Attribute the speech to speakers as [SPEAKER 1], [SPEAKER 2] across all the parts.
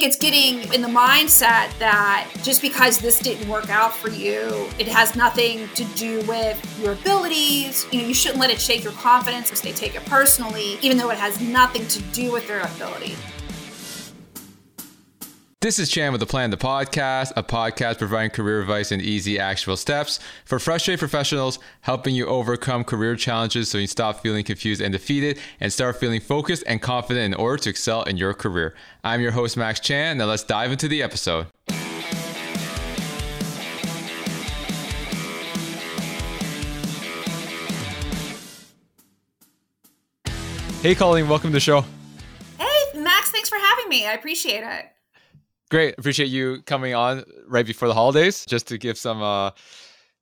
[SPEAKER 1] It's getting in the mindset that just because this didn't work out for you, it has nothing to do with your abilities. You know, you shouldn't let it shake your confidence if they take it personally, even though it has nothing to do with their ability.
[SPEAKER 2] This is Chan with the Plan, the podcast, a podcast providing career advice and easy, actionable steps for frustrated professionals, helping you overcome career challenges so you stop feeling confused and defeated and start feeling focused and confident in order to excel in your career. I'm your host, Max Chan. Now let's dive into the episode. Hey, Colleen, welcome to the show.
[SPEAKER 1] Hey, Max, thanks for having me. I appreciate it.
[SPEAKER 2] Great. Appreciate you coming on right before the holidays just to give some uh,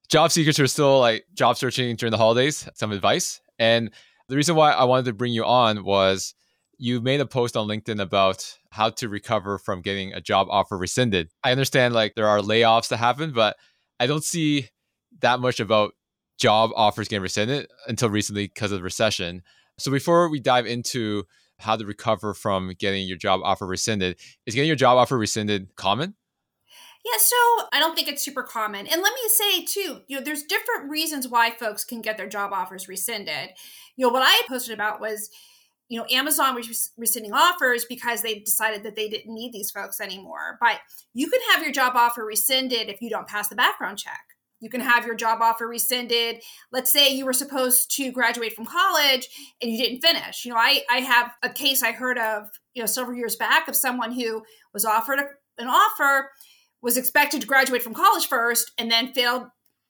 [SPEAKER 2] job seekers who are still like job searching during the holidays some advice. And the reason why I wanted to bring you on was you made a post on LinkedIn about how to recover from getting a job offer rescinded. I understand like there are layoffs that happen, but I don't see that much about job offers getting rescinded until recently because of the recession. So before we dive into how to recover from getting your job offer rescinded. Is getting your job offer rescinded common?
[SPEAKER 1] Yeah, so I don't think it's super common. And let me say too, you know, there's different reasons why folks can get their job offers rescinded. You know, what I posted about was, you know, Amazon was rescinding offers because they decided that they didn't need these folks anymore. But you can have your job offer rescinded if you don't pass the background check. You can have your job offer rescinded. Let's say you were supposed to graduate from college and you didn't finish. You know, I, I have a case I heard of, you know, several years back of someone who was offered a, an offer, was expected to graduate from college first, and then failed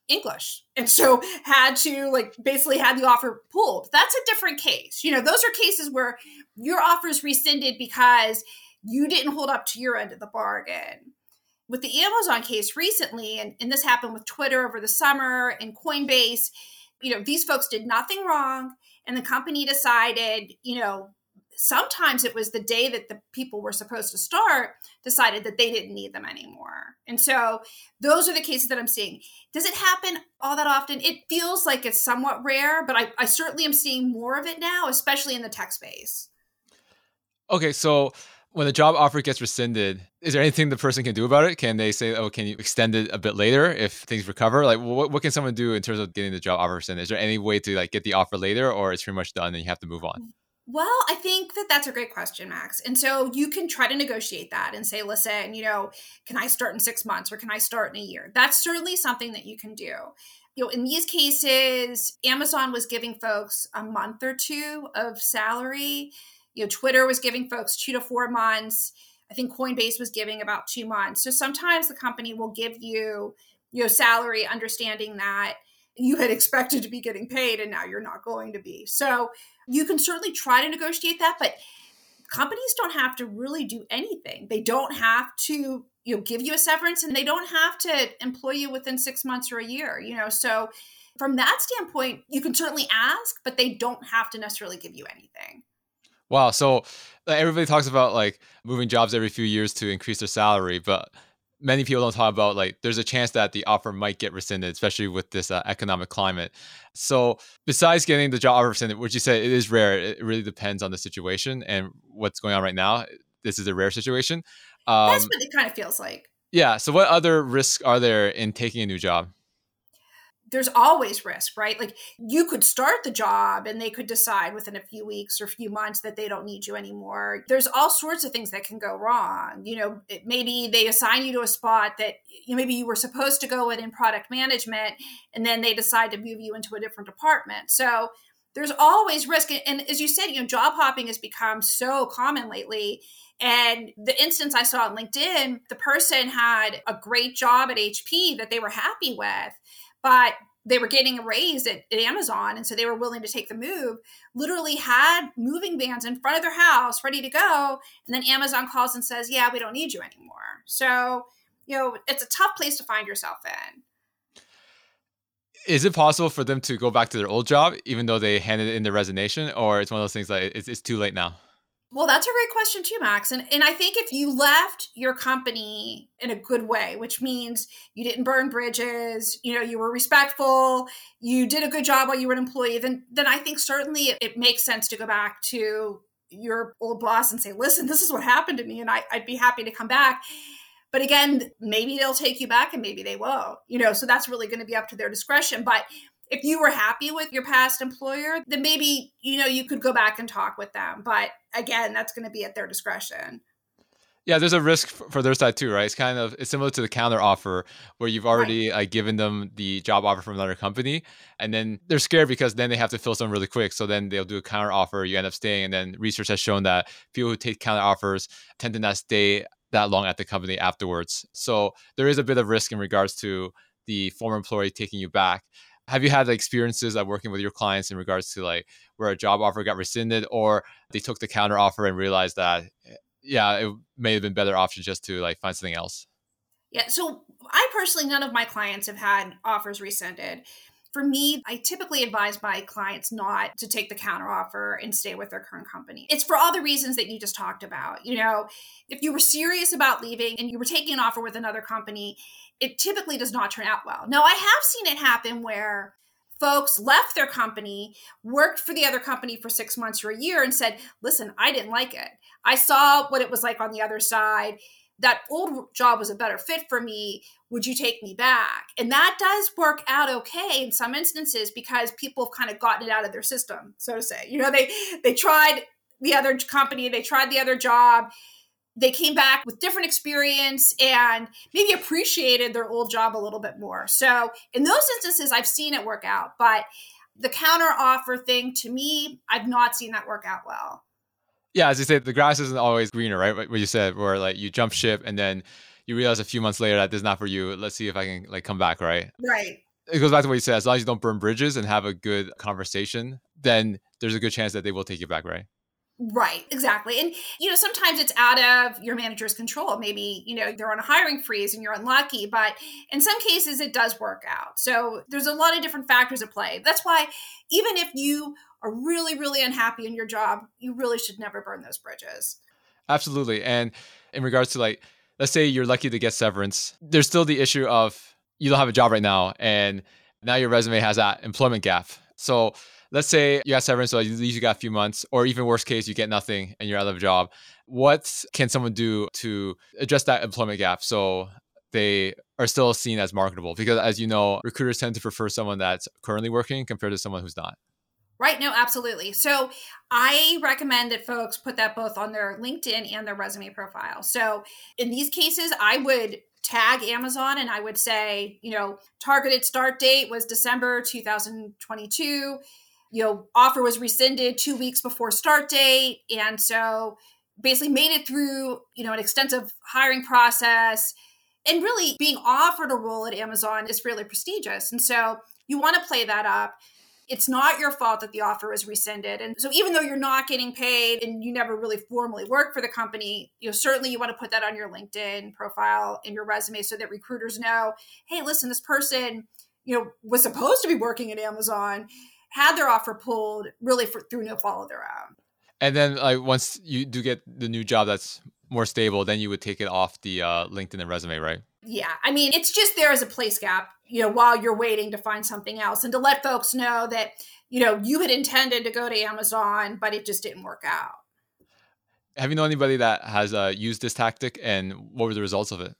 [SPEAKER 1] English. And so had to like basically had the offer pulled. That's a different case. You know, those are cases where your offer is rescinded because you didn't hold up to your end of the bargain with the Amazon case recently, and, and this happened with Twitter over the summer and Coinbase, you know, these folks did nothing wrong. And the company decided, you know, sometimes it was the day that the people were supposed to start decided that they didn't need them anymore. And so those are the cases that I'm seeing. Does it happen all that often? It feels like it's somewhat rare, but I, I certainly am seeing more of it now, especially in the tech space.
[SPEAKER 2] Okay, so when the job offer gets rescinded, is there anything the person can do about it? Can they say, "Oh, can you extend it a bit later if things recover?" Like, what, what can someone do in terms of getting the job offer rescinded? Is there any way to like get the offer later, or it's pretty much done and you have to move on?
[SPEAKER 1] Well, I think that that's a great question, Max. And so you can try to negotiate that and say, "Listen, you know, can I start in six months or can I start in a year?" That's certainly something that you can do. You know, in these cases, Amazon was giving folks a month or two of salary you know, Twitter was giving folks two to four months. I think Coinbase was giving about two months. So sometimes the company will give you, your salary, understanding that you had expected to be getting paid and now you're not going to be. So you can certainly try to negotiate that, but companies don't have to really do anything. They don't have to, you know, give you a severance and they don't have to employ you within six months or a year, you know. So from that standpoint, you can certainly ask, but they don't have to necessarily give you anything.
[SPEAKER 2] Wow. So everybody talks about like moving jobs every few years to increase their salary, but many people don't talk about like there's a chance that the offer might get rescinded, especially with this uh, economic climate. So besides getting the job offer rescinded, which you say it is rare, it really depends on the situation and what's going on right now. This is a rare situation.
[SPEAKER 1] Um, That's what it kind of feels like.
[SPEAKER 2] Yeah. So what other risks are there in taking a new job?
[SPEAKER 1] There's always risk, right? Like you could start the job and they could decide within a few weeks or a few months that they don't need you anymore. There's all sorts of things that can go wrong. You know, maybe they assign you to a spot that you know, maybe you were supposed to go in in product management and then they decide to move you into a different department. So there's always risk. And as you said, you know, job hopping has become so common lately. And the instance I saw on LinkedIn, the person had a great job at HP that they were happy with but they were getting a raise at, at, Amazon, and so they were willing to take the move. Literally had moving vans in front of their house ready to go, and then Amazon calls and says, "Yeah, we don't need you anymore." So, you know, it's a tough place to find yourself in.
[SPEAKER 2] Is it possible for them to go back to their old job, even though they handed in their resignation, or it's one of those things that it's, it's too late now?
[SPEAKER 1] Well, that's a great question too, Max. And and I think if you left your company in a good way, which means you didn't burn bridges, you know, you were respectful, you did a good job while you were an employee, then then I think certainly it, it makes sense to go back to your old boss and say, listen, this is what happened to me, and I, I'd be happy to come back. But again, maybe they'll take you back and maybe they won't, you know, so that's really going to be up to their discretion. But if you were happy with your past employer, then maybe, you know, you could go back and talk with them. But again, that's going to be at their discretion.
[SPEAKER 2] Yeah, there's a risk for their side too, right? It's kind of it's similar to the counter offer where you've already right. like given them the job offer from another company, and then they're scared because then they have to fill some really quick. So then they'll do a counter offer. You end up staying, and then research has shown that people who take counter offers tend to not stay that long at the company afterwards. So there is a bit of risk in regards to the former employee taking you back. Have you had experiences of working with your clients in regards to like where a job offer got rescinded or they took the counter offer and realized that eh, yeah, it may have been better option just to like find something else.
[SPEAKER 1] Yeah. So I personally, none of my clients have had offers rescinded. For me, I typically advise my clients not to take the counter offer and stay with their current company. It's for all the reasons that you just talked about. You know, if you were serious about leaving and you were taking an offer with another company, it typically does not turn out well. Now, I have seen it happen where folks left their company, worked for the other company for six months or a year, and said, Listen, I didn't like it. I saw what it was like on the other side. That old job was a better fit for me. Would you take me back? And that does work out okay in some instances because people have kind of gotten it out of their system, so to say. You know, they they tried the other company, they tried the other job, they came back with different experience and maybe appreciated their old job a little bit more. So in those instances, I've seen it work out, but the counter offer thing to me, I've not seen that work out well
[SPEAKER 2] yeah, as you said, the grass isn't always greener, right? What you said, where like you jump ship and then you realize a few months later that this is not for you. Let's see if I can like come back, right?
[SPEAKER 1] Right.
[SPEAKER 2] It goes back to what you said. As long as you don't burn bridges and have a good conversation, then there's a good chance that they will take you back, right?
[SPEAKER 1] Right, exactly. And, you know, sometimes it's out of your manager's control. Maybe, you know, they're on a hiring freeze and you're unlucky, but in some cases it does work out. So there's a lot of different factors at play. That's why, even if you are really, really unhappy in your job, you really should never burn those bridges.
[SPEAKER 2] Absolutely. And in regards to like, let's say you're lucky to get severance, there's still the issue of you don't have a job right now and now your resume has that employment gap. So let's say you got severance, so at least you got a few months, or even worst case, you get nothing and you're out of a job. What can someone do to address that employment gap so they are still seen as marketable? Because as you know, recruiters tend to prefer someone that's currently working compared to someone who's not.
[SPEAKER 1] Right. No, absolutely. So I recommend that folks put that both on their LinkedIn and their resume profile. So in these cases, I would tag Amazon and I would say, you know, targeted start date was December 2022. You know, offer was rescinded two weeks before start date. And so basically made it through, you know, an extensive hiring process. And really being offered a role at Amazon is really prestigious. And so you want to play that up it's not your fault that the offer was rescinded. And so even though you're not getting paid and you never really formally work for the company, you know, certainly you want to put that on your LinkedIn profile and your resume so that recruiters know, hey, listen, this person, you know, was supposed to be working at Amazon, had their offer pulled really for, through no fault of their own.
[SPEAKER 2] And then like once you do get the new job that's more stable, then you would take it off the uh, LinkedIn and resume, right?
[SPEAKER 1] Yeah. I mean, it's just there as a place gap you know, while you're waiting to find something else and to let folks know that, you know, you had intended to go to Amazon, but it just didn't work out.
[SPEAKER 2] Have you known anybody that has uh, used this tactic and what were the results of it?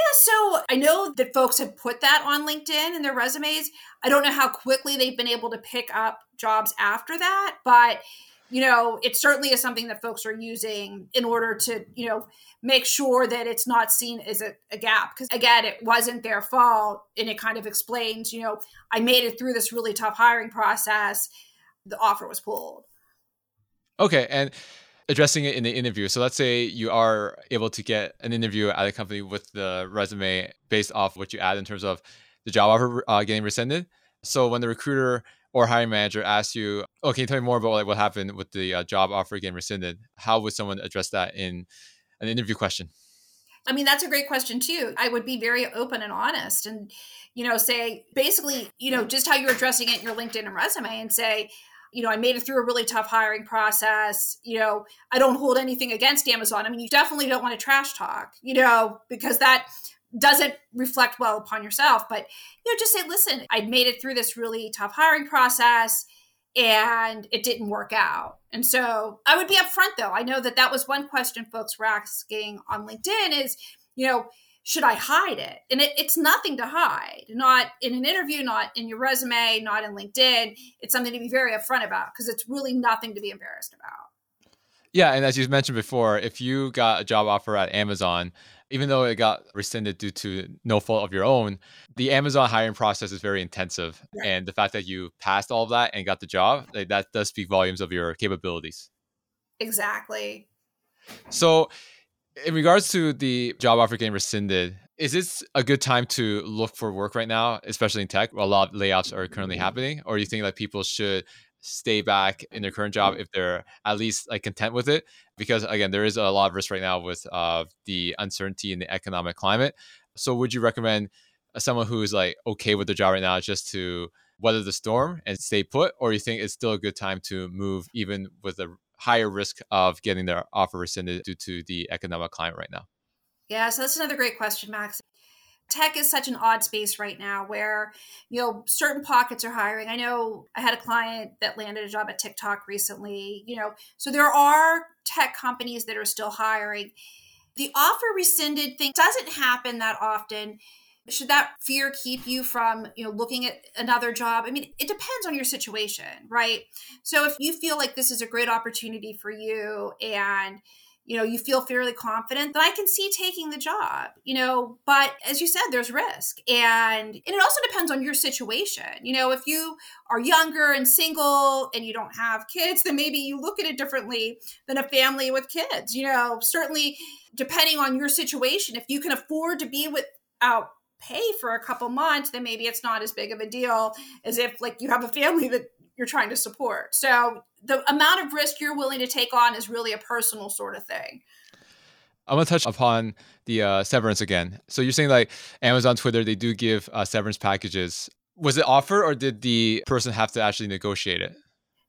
[SPEAKER 1] Yeah, so I know that folks have put that on LinkedIn in their resumes. I don't know how quickly they've been able to pick up jobs after that, but you know, it certainly is something that folks are using in order to, you know, make sure that it's not seen as a, a gap. Because again, it wasn't their fault. And it kind of explains, you know, I made it through this really tough hiring process. The offer was pulled.
[SPEAKER 2] Okay. And addressing it in the interview. So let's say you are able to get an interview at a company with the resume based off what you add in terms of the job offer uh, getting rescinded. So when the recruiter or hiring manager asks you, "Oh, tell me more about like what happened with the uh, job offer getting rescinded?" How would someone address that in an interview question?
[SPEAKER 1] I mean, that's a great question too. I would be very open and honest and, you know, say basically, you know, just how you're addressing it in your LinkedIn and resume and say, you know, I made it through a really tough hiring process. You know, I don't hold anything against Amazon. I mean, you definitely don't want to trash talk, you know, because that doesn't reflect well upon yourself. But, you know, just say, listen, I made it through this really tough hiring process and it didn't work out. And so I would be upfront though. I know that that was one question folks were asking on LinkedIn is, you know, should I hide it? And it, it's nothing to hide, not in an interview, not in your resume, not in LinkedIn. It's something to be very upfront about because it's really nothing to be embarrassed about.
[SPEAKER 2] Yeah. And as you mentioned before, if you got a job offer at Amazon, even though it got rescinded due to no fault of your own, the Amazon hiring process is very intensive. Yeah. And the fact that you passed all of that and got the job, like, that does speak volumes of your capabilities.
[SPEAKER 1] Exactly.
[SPEAKER 2] So, in regards to the job offer getting rescinded, is this a good time to look for work right now, especially in tech? Where a lot of layoffs are currently happening, or do you think that people should stay back in their current job if they're at least like content with it? Because again, there is a lot of risk right now with uh, the uncertainty in the economic climate. So, would you recommend someone who's like okay with the job right now just to weather the storm and stay put, or you think it's still a good time to move even with a higher risk of getting their offer rescinded due to the economic climate right now?
[SPEAKER 1] Yeah, so that's another great question, Max. Tech is such an odd space right now where, you know, certain pockets are hiring. I know I had a client that landed a job at TikTok recently, you know, so there are tech companies that are still hiring. The offer rescinded thing doesn't happen that often should that fear keep you from you know looking at another job? I mean it depends on your situation right? So if you feel like this is a great opportunity for you and you know you feel fairly confident then i can see taking the job you know? But as you said there's risk. And and it also depends on your situation. You know if you are younger and single and you don't have kids then maybe you look at it differently than a family with kids you know? Certainly depending on your situation if you can afford to be without pay for a couple months, then maybe it's not as big of a deal as if like you have a family that you're trying to support. So the amount of risk you're willing to take on is really a personal sort of thing.
[SPEAKER 2] I want to touch upon the uh, severance again. So you're saying like Amazon, Twitter, they do give uh, severance packages. Was it offered or did the person have to actually negotiate it?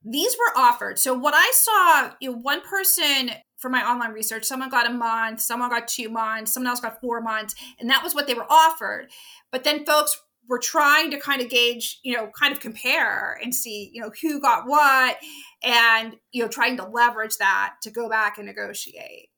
[SPEAKER 1] These were offered. So what I saw, you know, one person for my online research, someone got a month, someone got two months, someone else got four months, and that was what they were offered. But then folks were trying to kind of gauge, you know, kind of compare and see, you know, who got what and, you know, trying to leverage that to go back and negotiate.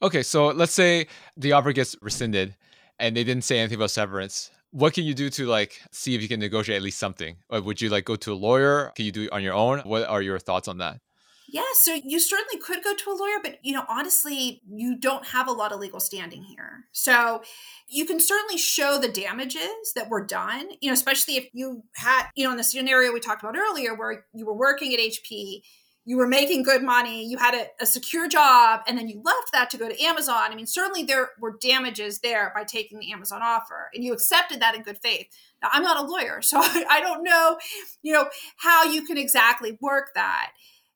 [SPEAKER 2] Okay, so let's say the offer gets rescinded and they didn't say anything about severance. What can you do to like see if you can negotiate at least something? Would you like go to a lawyer? Can you do it on your own? What are your thoughts on that?
[SPEAKER 1] Yeah, so you certainly could go to a lawyer, but you know, honestly, you don't have a lot of legal standing here. So you can certainly show the damages that were done, you know, especially if you had, you know, in the scenario we talked about earlier where you were working at HP, you were making good money, you had a, a secure job, and then you left that to go to Amazon. I mean, certainly there were damages there by taking the Amazon offer, and you accepted that in good faith. Now, I'm not a lawyer, so I don't know, you know, how you can exactly work that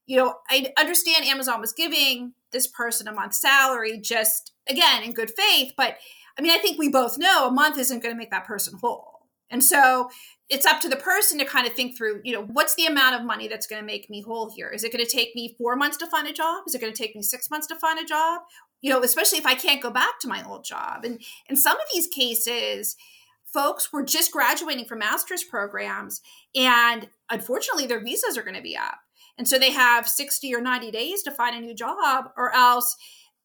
[SPEAKER 1] you know, I understand Amazon was giving this person a month's salary just again in good faith, but I mean, I think we both know a month isn't going to make that person whole. And so it's up to the person to kind of think through, you know, what's the amount of money that's going to make me whole here? Is it going to take me four months to find a job? Is it going to take me six months to find a job? You know, especially if I can't go back to my old job. And in some of these cases, folks were just graduating from master's programs and unfortunately their visas are going to be up and so they have 60 or 90 days to find a new job, or else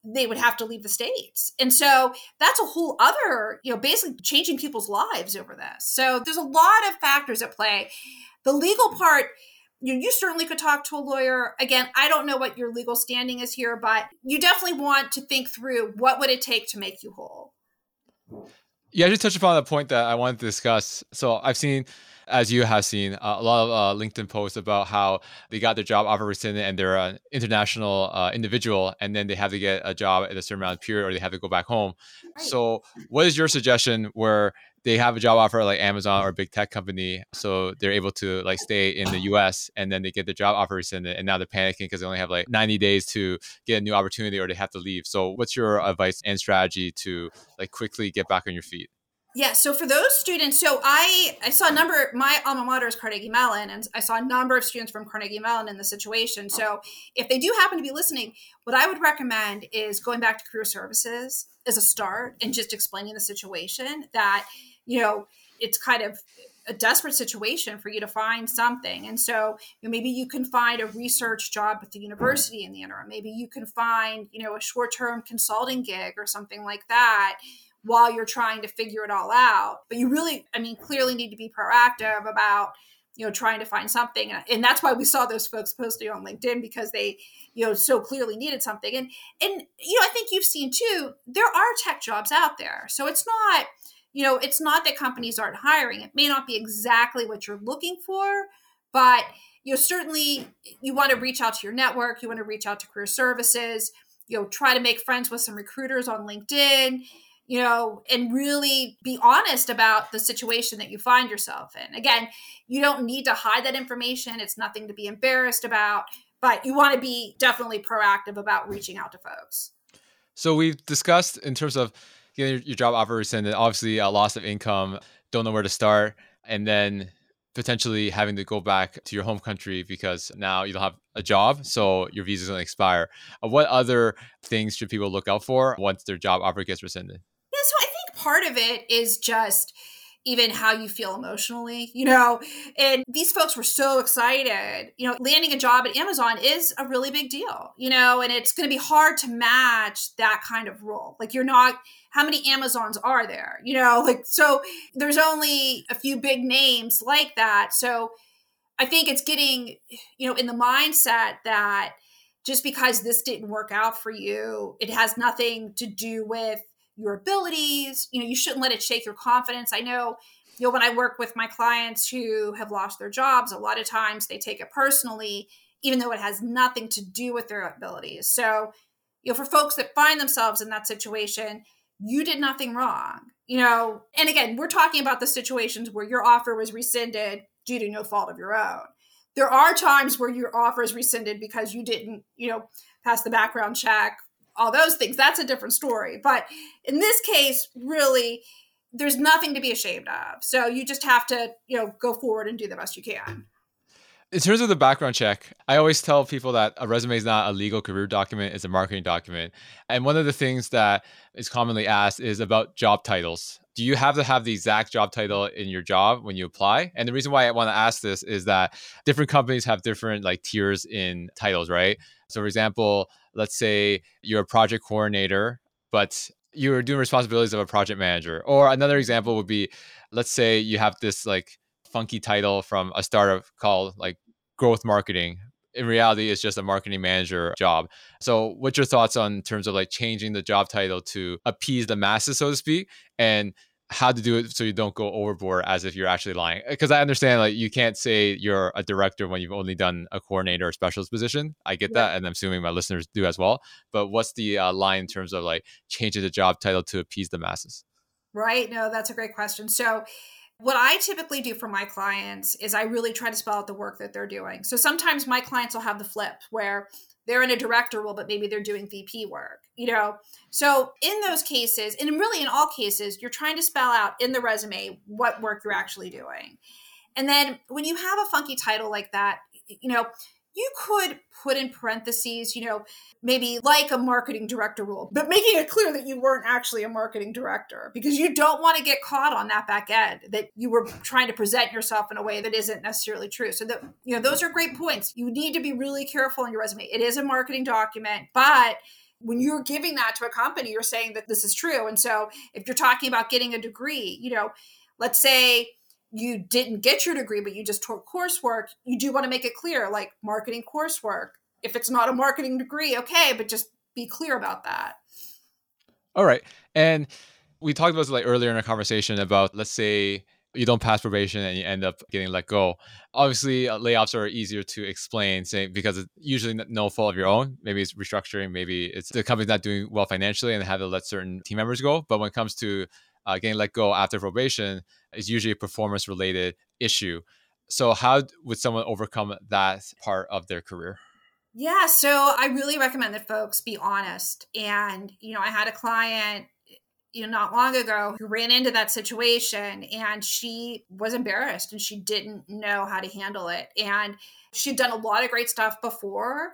[SPEAKER 1] they would have to leave the states. And so that's a whole other, you know, basically changing people's lives over this. So there's a lot of factors at play. The legal part, you, you certainly could talk to a lawyer. Again, I don't know what your legal standing is here, but you definitely want to think through what would it take to make you whole.
[SPEAKER 2] Yeah, I just touched upon the point that I wanted to discuss. So I've seen as you have seen, uh, a lot of uh, LinkedIn posts about how they got their job offer rescinded and they're an international uh, individual, and then they have to get a job at a certain amount of period or they have to go back home. Right. So, what is your suggestion where they have a job offer like Amazon or a big tech company, so they're able to like stay in the U.S. and then they get the job offer rescinded, and now they're panicking because they only have like 90 days to get a new opportunity or they have to leave. So, what's your advice and strategy to like quickly get back on your feet?
[SPEAKER 1] Yeah, so for those students, so I I saw a number. My alma mater is Carnegie Mellon, and I saw a number of students from Carnegie Mellon in the situation. So if they do happen to be listening, what I would recommend is going back to career services as a start and just explaining the situation that you know it's kind of a desperate situation for you to find something. And so you know, maybe you can find a research job at the university in the interim. Maybe you can find, you know, a short-term consulting gig or something like that while you're trying to figure it all out. But you really, I mean, clearly need to be proactive about, you know, trying to find something. And that's why we saw those folks posting on LinkedIn because they, you know, so clearly needed something. And and you know, I think you've seen too, there are tech jobs out there. So it's not you know, it's not that companies aren't hiring. It may not be exactly what you're looking for, but you know, certainly you want to reach out to your network, you want to reach out to career services, you know, try to make friends with some recruiters on LinkedIn, you know, and really be honest about the situation that you find yourself in. Again, you don't need to hide that information. It's nothing to be embarrassed about, but you want to be definitely proactive about reaching out to folks.
[SPEAKER 2] So we've discussed in terms of getting your, job offer rescinded, obviously a loss of income, don't know where to start, and then potentially having to go back to your home country because now you don't have a job, so your visa is going to expire. What other things should people look out for once their job offer gets rescinded?
[SPEAKER 1] Yeah, so I think part of it is just even how you feel emotionally, you know. And these folks were so excited. You know, landing a job at Amazon is a really big deal, you know, and it's going to be hard to match that kind of role. Like, you're not, how many Amazons are there, you know? Like, so there's only a few big names like that. So I think it's getting, you know, in the mindset that just because this didn't work out for you, it has nothing to do with your abilities. You know, you shouldn't let it shake your confidence. I know, you know, when I work with my clients who have lost their jobs, a lot of times they take it personally, even though it has nothing to do with their abilities. So, you know, for folks that find themselves in that situation, you did nothing wrong. You know, and again, we're talking about the situations where your offer was rescinded due to no fault of your own. There are times where your offer is rescinded because you didn't, you know, pass the background check all those things. That's a different story. But in this case, really, there's nothing to be ashamed of. So you just have to, you know, go forward and do the best you can.
[SPEAKER 2] In terms of the background check, I always tell people that a resume is not a legal career document, it's a marketing document. And one of the things that is commonly asked is about job titles. Do you have to have the exact job title in your job when you apply? And the reason why I want to ask this is that different companies have different like tiers in titles, right? So for example, let's say you're a project coordinator, but you're doing responsibilities of a project manager. Or another example would be, let's say you have this like funky title from a startup called like growth marketing. In reality, it's just a marketing manager job. So, what's your thoughts on terms of like changing the job title to appease the masses, so to speak, and how to do it so you don't go overboard as if you're actually lying. Because I understand like you can't say you're a director when you've only done a coordinator or specialist position. I get that, and I'm assuming my listeners do as well. But what's the uh, line in terms of like changing the job title to appease the masses?
[SPEAKER 1] Right. No, that's a great question. So what I typically do for my clients is I really try to spell out the work that they're doing. So sometimes my clients will have the flip where they're in a director role, but maybe they're doing VP work, you know? So in those cases, and really in all cases, you're trying to spell out in the resume what work you're actually doing. And then when you have a funky title like that, you know, you could put in parentheses, you know, maybe like a marketing director role, but making it clear that you weren't actually a marketing director because you don't want to get caught on that back end that you were trying to present yourself in a way that isn't necessarily true. So that, you know, those are great points. You need to be really careful in your resume. It is a marketing document, but when you're giving that to a company, you're saying that this is true. And so if you're talking about getting a degree, you know, let's say you didn't get your degree, but you just took coursework, you do want to make it clear, like marketing coursework. If it's not a marketing degree, okay, but just be clear about that.
[SPEAKER 2] All right. And we talked about this like earlier in our conversation about let's say you don't pass probation and you end up getting let go. Obviously, uh, layoffs are easier to explain, say because it's usually no fault of your own. Maybe it's restructuring, maybe it's the company's not doing well financially and they have to let certain team members go. But when it comes to uh, getting let go after probation is usually a performance related issue. So, how would someone overcome that part of their career?
[SPEAKER 1] Yeah, so I really recommend that folks be honest. And, you know, I had a client, you know, not long ago who ran into that situation and she was embarrassed and she didn't know how to handle it. And she'd done a lot of great stuff before.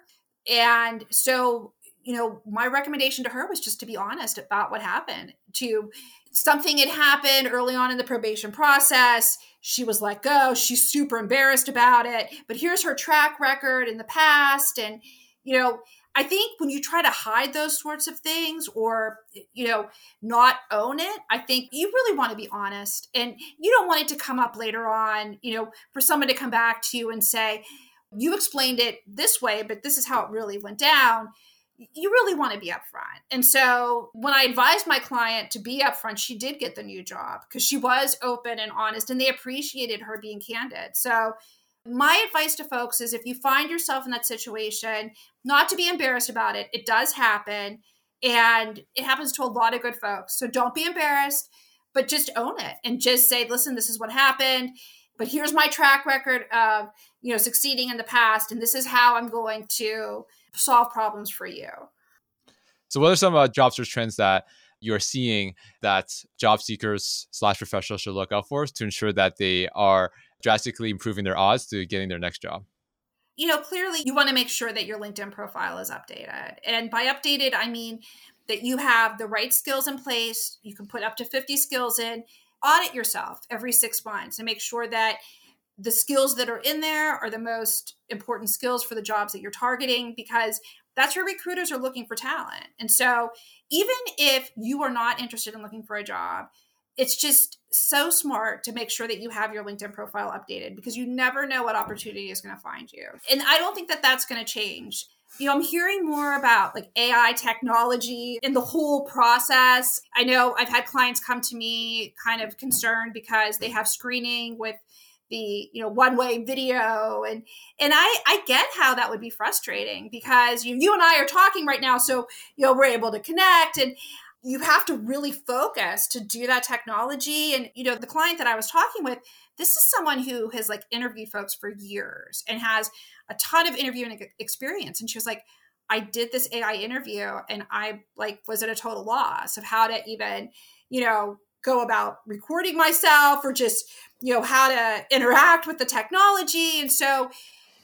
[SPEAKER 1] And so you know, my recommendation to her was just to be honest about what happened. To something had happened early on in the probation process. She was let go. She's super embarrassed about it. But here's her track record in the past. And, you know, I think when you try to hide those sorts of things or, you know, not own it, I think you really want to be honest. And you don't want it to come up later on, you know, for someone to come back to you and say, you explained it this way, but this is how it really went down you really want to be upfront. And so when I advised my client to be upfront, she did get the new job because she was open and honest and they appreciated her being candid. So my advice to folks is if you find yourself in that situation, not to be embarrassed about it. It does happen and it happens to a lot of good folks. So don't be embarrassed, but just own it and just say, listen, this is what happened. But here's my track record of, you know, succeeding in the past, and this is how I'm going to solve problems for you.
[SPEAKER 2] So, what are some uh, job search trends that you're seeing that job seekers slash professionals should look out for to ensure that they are drastically improving their odds to getting their next job?
[SPEAKER 1] You know, clearly you want to make sure that your LinkedIn profile is updated. And by updated, I mean that you have the right skills in place. You can put up to 50 skills in. Audit yourself every six months and make sure that the skills that are in there are the most important skills for the jobs that you're targeting because that's where recruiters are looking for talent. And so, even if you are not interested in looking for a job, it's just so smart to make sure that you have your LinkedIn profile updated because you never know what opportunity is going to find you. And I don't think that that's going to change. You know, I'm hearing more about like AI technology in the whole process. I know I've had clients come to me kind of concerned because they have screening with the you know one way video and and i i get how that would be frustrating because you you and i are talking right now so you know we're able to connect and you have to really focus to do that technology and you know the client that i was talking with this is someone who has like interviewed folks for years and has a ton of interviewing experience and she was like i did this ai interview and i like was at a total loss of how to even you know go about recording myself or just you know how to interact with the technology. And so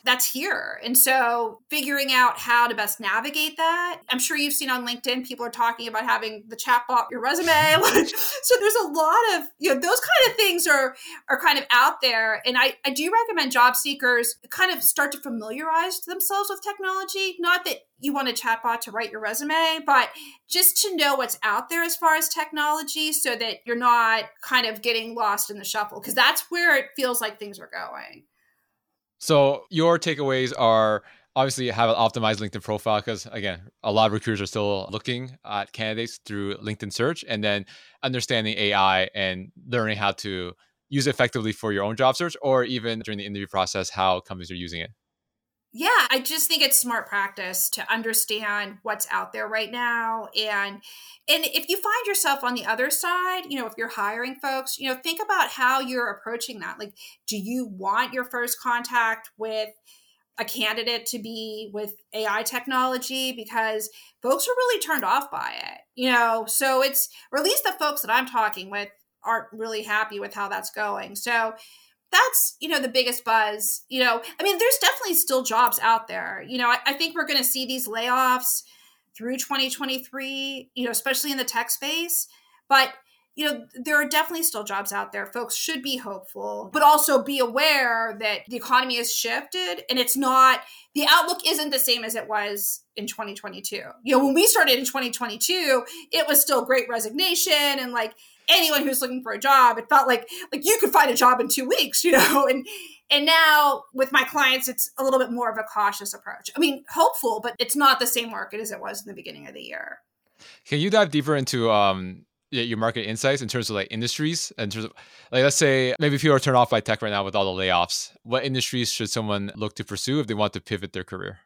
[SPEAKER 1] that's here. And so figuring out how to best navigate that i'm sure you've seen on linkedin people are talking about having the chatbot your resume. So there's a lot of you know those kind of things are are kind of out there. And i i do recommend job seekers kind of start to familiarize themselves with technology. Not that you want a chatbot to write your resume, but just to know what's out there as far as technology so that you're not kind of getting lost in the shuffle because that's where it feels like things are going.
[SPEAKER 2] So, your takeaways are obviously have an optimized LinkedIn profile because again, a lot of recruiters are still looking at candidates through LinkedIn search and then understanding AI and learning how to use it effectively for your own job search or even during the interview process how companies are using it.
[SPEAKER 1] Yeah, I just think it's smart practice to understand what's out there right now and and if you find yourself on the other side, you know, if you're hiring folks, you know, think about how you're approaching that. Like do you want your first contact with a candidate to be with AI technology because folks are really turned off by it. You know, so it's or at least the folks that I'm talking with aren't really happy with how that's going. So that's you know the biggest buzz you know. I mean there's definitely still jobs out there. You know i, I think we're going to see these layoffs through 2023 you know especially in the tech space. But you know there are definitely still jobs out there. Folks should be hopeful but also be aware that the economy has shifted and it's not the outlook isn't the same as it was in 2022 you know when we started in 2022 it was still great resignation and like anyone who's looking for a job it felt like like you could find a job in two weeks you know? And and now with my clients it's a little bit more of a cautious approach. I mean hopeful but it's not the same market as it was in the beginning of the year.
[SPEAKER 2] Can you dive deeper into um your market insights in terms of like industries? In terms of like let's say maybe people are turned off by tech right now with all the layoffs. What industries should someone look to pursue if they want to pivot their career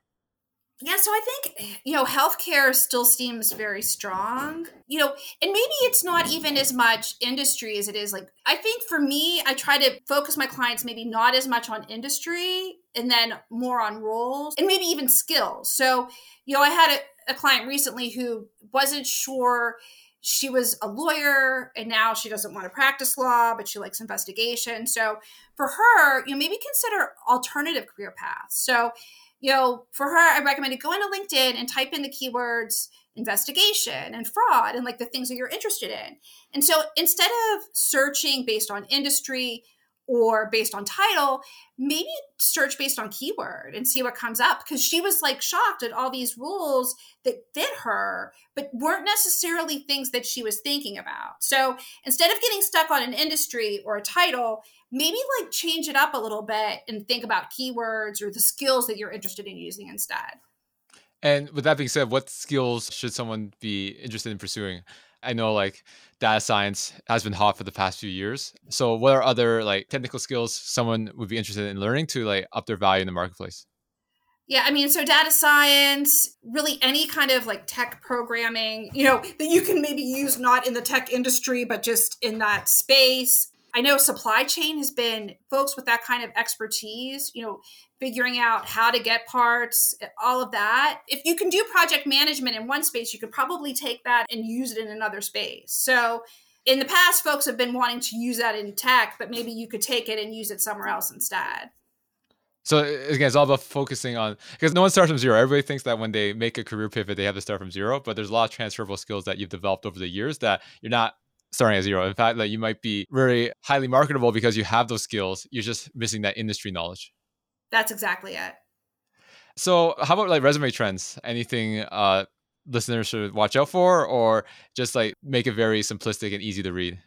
[SPEAKER 1] yeah, so I think, you know, healthcare still seems very strong, you know, and maybe it's not even as much industry as it is like, I think for me, I try to focus my clients maybe not as much on industry and then more on roles and maybe even skills. So, you know, I had a, a client recently who wasn't sure she was a lawyer and now she doesn't want to practice law but she likes investigation so for her you know maybe consider alternative career paths so you know, for her, I recommended go into LinkedIn and type in the keywords investigation and fraud and like the things that you're interested in. And so instead of searching based on industry or based on title, maybe search based on keyword and see what comes up because she was like shocked at all these rules that fit her, but weren't necessarily things that she was thinking about. So instead of getting stuck on an industry or a title, maybe like change it up a little bit and think about keywords or the skills that you're interested in using instead.
[SPEAKER 2] And with that being said, what skills should someone be interested in pursuing? I know like data science has been hot for the past few years. So what are other like technical skills someone would be interested in learning to like up their value in the marketplace?
[SPEAKER 1] Yeah, I mean, so data science, really any kind of like tech programming, you know, that you can maybe use not in the tech industry, but just in that space. I know supply chain has been folks with that kind of expertise, you know, figuring out how to get parts, all of that. If you can do project management in one space, you could probably take that and use it in another space. So, in the past, folks have been wanting to use that in tech, but maybe you could take it and use it somewhere else instead.
[SPEAKER 2] So again, it's all about focusing on because no one starts from zero. Everybody thinks that when they make a career pivot, they have to start from zero. But there's a lot of transferable skills that you've developed over the years that you're not starting at zero. In fact, like you might be very highly marketable because you have those skills. You're just missing that industry knowledge.
[SPEAKER 1] That's exactly it.
[SPEAKER 2] So, how about like resume trends? Anything uh, listeners should watch out for, or just like make it very simplistic and easy to read?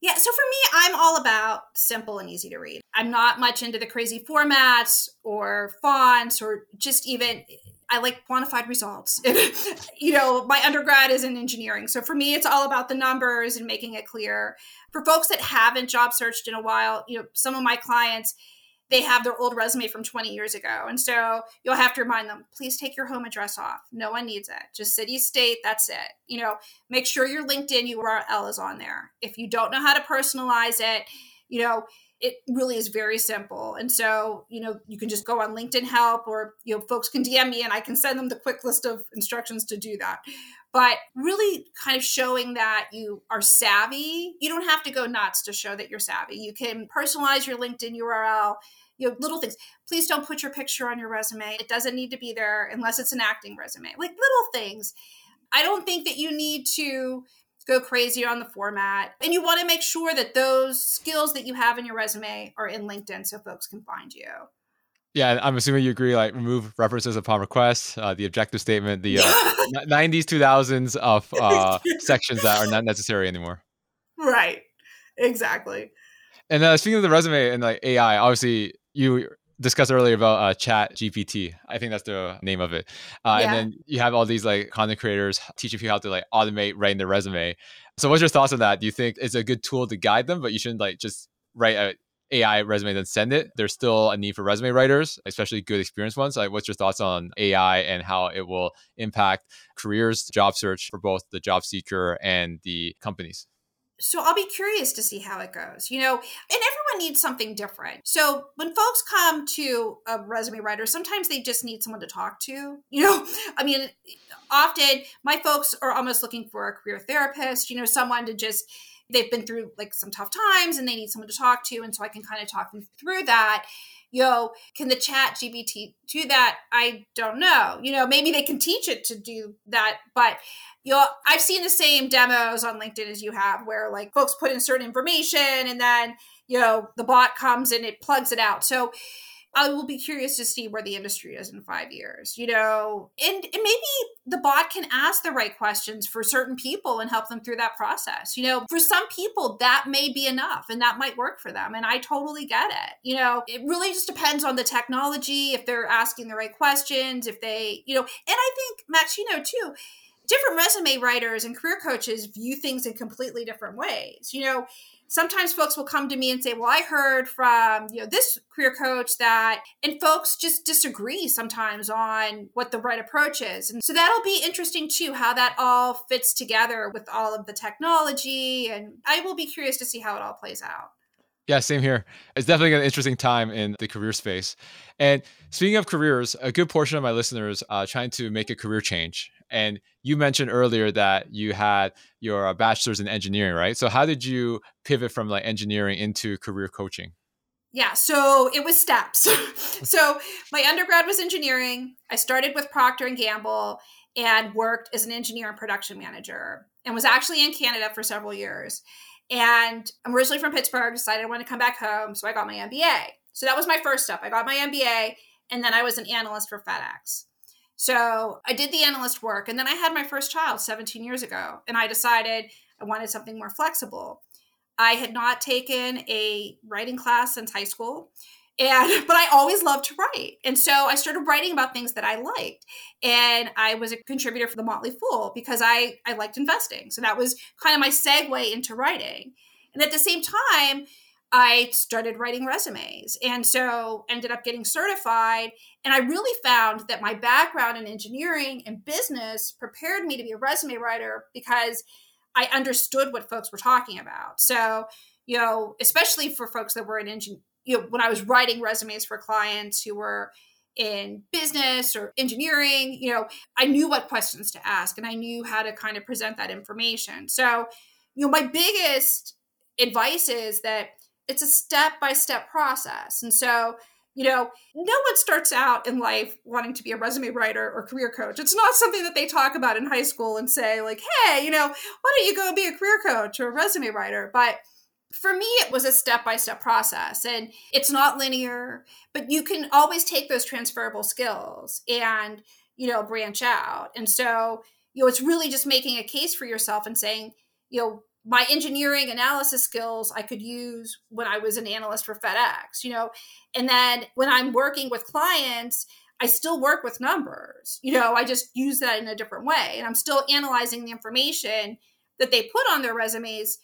[SPEAKER 1] Yeah, so for me, I'm all about simple and easy to read. I'm not much into the crazy formats or fonts or just even I like quantified results. you know, my undergrad is in engineering. So for me, it's all about the numbers and making it clear. For folks that haven't job searched in a while, you know, some of my clients, they have their old resume from 20 years ago. And so you'll have to remind them, please take your home address off. No one needs it. Just city, state, that's it. You know, make sure your LinkedIn URL is on there. If you don't know how to personalize it, you know, it really is very simple. And so, you know, you can just go on LinkedIn help or, you know, folks can DM me and I can send them the quick list of instructions to do that. But really kind of showing that you are savvy. You don't have to go nuts to show that you're savvy. You can personalize your LinkedIn URL, you know, little things. Please don't put your picture on your resume. It doesn't need to be there unless it's an acting resume. Like little things. I don't think that you need to go crazy on the format. And you want to make sure that those skills that you have in your resume are in LinkedIn so folks can find you.
[SPEAKER 2] Yeah, I'm assuming you agree. Like, remove references upon request, uh, the objective statement, the uh, 90s, 2000s of uh, sections that are not necessary anymore.
[SPEAKER 1] Right. Exactly.
[SPEAKER 2] And uh, speaking of the resume and like AI, obviously you discussed earlier about uh, chat gpt i think that's the name of it. Uh, yeah. and then you have all these like content creators teaching people how to like automate writing their resume. So what's your thoughts on that? Do you think it's a good tool to guide them but you shouldn't like just write a ai resume then send it? There's still a need for resume writers especially good experienced ones. Like what's your thoughts on ai and how it will impact careers job search for both the job seeker and the companies
[SPEAKER 1] so I'll be curious to see how it goes, you know, and everyone needs something different. So when folks come to a resume writer, sometimes they just need someone to talk to, you know, I mean, often my folks are almost looking for a career therapist, you know, someone to just, they've been through like some tough times and they need someone to talk to. And so I can kind of talk them through that yo, can the chat GPT do that? I don't know. You know, maybe they can teach it to do that, but you know, I've seen the same demos on LinkedIn as you have where like folks put in certain information and then, you know, the bot comes and it plugs it out. So I will be curious to see where the industry is in five years, you know, and, and maybe the bot can ask the right questions for certain people and help them through that process. You know, for some people, that may be enough and that might work for them. And I totally get it. You know, it really just depends on the technology, if they're asking the right questions, if they, you know, and I think, Max, you know, too, different resume writers and career coaches view things in completely different ways. You know, sometimes folks will come to me and say, "Well, I heard from, you know, this career coach that," and folks just disagree sometimes on what the right approach is. And so that'll be interesting too how that all fits together with all of the technology and I will be curious to see how it all plays out.
[SPEAKER 2] Yeah, same here. It's definitely an interesting time in the career space. And speaking of careers, a good portion of my listeners are trying to make a career change. And you mentioned earlier that you had your uh, bachelor's in engineering, right? So how did you pivot from like engineering into career coaching?
[SPEAKER 1] Yeah, so it was steps. so my undergrad was engineering. I started with Procter and Gamble and worked as an engineer and production manager and was actually in Canada for several years. And I'm originally from Pittsburgh, decided I wanted to come back home, so I got my MBA. So that was my first step. I got my MBA and then I was an analyst for FedEx. So I did the analyst work and then I had my first child 17 years ago and I decided I wanted something more flexible. I had not taken a writing class since high school. And but I always loved to write. And so I started writing about things that I liked. And I was a contributor for the Motley Fool because I I liked investing. So that was kind of my segue into writing. And at the same time, I started writing resumes and so ended up getting certified. And I really found that my background in engineering and business prepared me to be a resume writer because I understood what folks were talking about. So, you know, especially for folks that were in engine, you know, when I was writing resumes for clients who were in business or engineering, you know, I knew what questions to ask and I knew how to kind of present that information. So, you know, my biggest advice is that it's a step by step process. And so, you know, no one starts out in life wanting to be a resume writer or career coach. It's not something that they talk about in high school and say, like, hey, you know, why don't you go be a career coach or a resume writer? But for me, it was a step by step process and it's not linear, but you can always take those transferable skills and, you know, branch out. And so, you know, it's really just making a case for yourself and saying, you know, my engineering analysis skills I could use when I was an analyst for FedEx, you know, and then when I'm working with clients, I still work with numbers. You know, I just use that in a different way. And I'm still analyzing the information that they put on their resumes.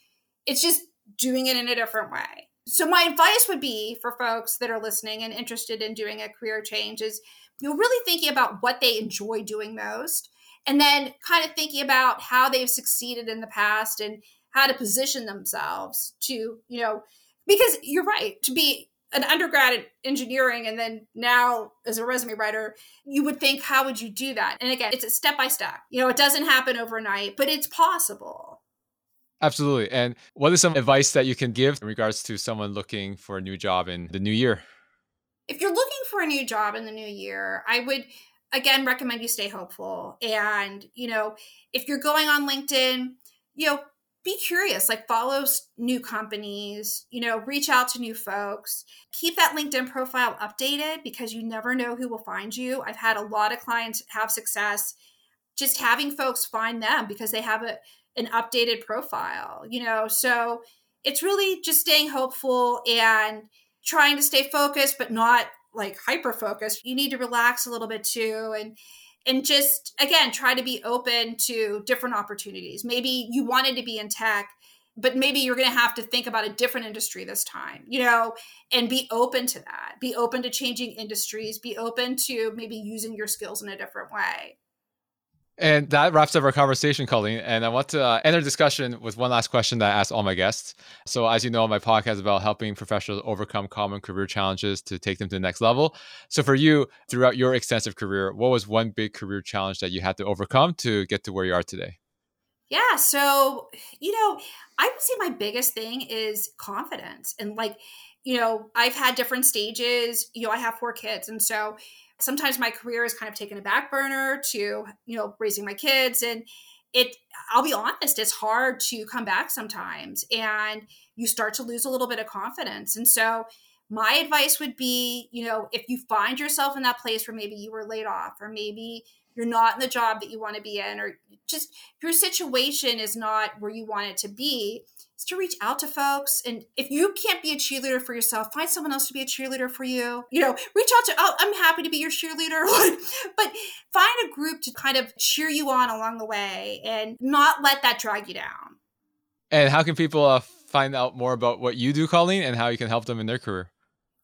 [SPEAKER 1] It's just doing it in a different way. So my advice would be for folks that are listening and interested in doing a career change is you know really thinking about what they enjoy doing most and then kind of thinking about how they've succeeded in the past and how to position themselves to, you know, because you're right, to be an undergrad in engineering and then now as a resume writer, you would think, how would you do that? And again, it's a step by step. You know, it doesn't happen overnight, but it's possible.
[SPEAKER 2] Absolutely. And what is some advice that you can give in regards to someone looking for a new job in the new year?
[SPEAKER 1] If you're looking for a new job in the new year, I would again recommend you stay hopeful. And, you know, if you're going on LinkedIn, you know, be curious, like follow new companies, you know, reach out to new folks. Keep that LinkedIn profile updated because you never know who will find you. I've had a lot of clients have success just having folks find them because they have a an updated profile, you know. So it's really just staying hopeful and trying to stay focused but not like hyper focused. You need to relax a little bit too and and just again try to be open to different opportunities. Maybe you wanted to be in tech but maybe you're going to have to think about a different industry this time you know and be open to that. Be open to changing industries. Be open to maybe using your skills in a different way
[SPEAKER 2] and that wraps up our conversation, Colleen. And I want to uh, end our discussion with one last question that I ask all my guests. So, as you know, my podcast is about helping professionals overcome common career challenges to take them to the next level. So, for you, throughout your extensive career, what was one big career challenge that you had to overcome to get to where you are today?
[SPEAKER 1] Yeah. So, you know, I would say my biggest thing is confidence. And like, you know, I've had different stages. You know, I have four kids. And so, sometimes my career is kind of taken a back burner to you know raising my kids and it i'll be honest it's hard to come back sometimes and you start to lose a little bit of confidence. And so my advice would be you know if you find yourself in that place where maybe you were laid off or maybe you're not in the job that you want to be in or just your situation is not where you want it to be is to reach out to folks. And if you can't be a cheerleader for yourself, find someone else to be a cheerleader for you. You know, reach out to, oh, I'm happy to be your cheerleader. but find a group to kind of cheer you on along the way and not let that drag you down.
[SPEAKER 2] And how can people uh, find out more about what you do, Colleen, and how you can help them in their career?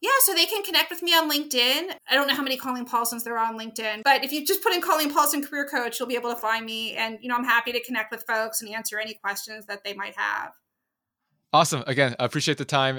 [SPEAKER 1] Yeah, so they can connect with me on LinkedIn. I don't know how many Colleen Paulsons there are on LinkedIn, but if you just put in Colleen Paulson Career Coach, you'll be able to find me. And, you know, I'm happy to connect with folks and answer any questions that they might have.
[SPEAKER 2] Awesome. Again, I appreciate the time.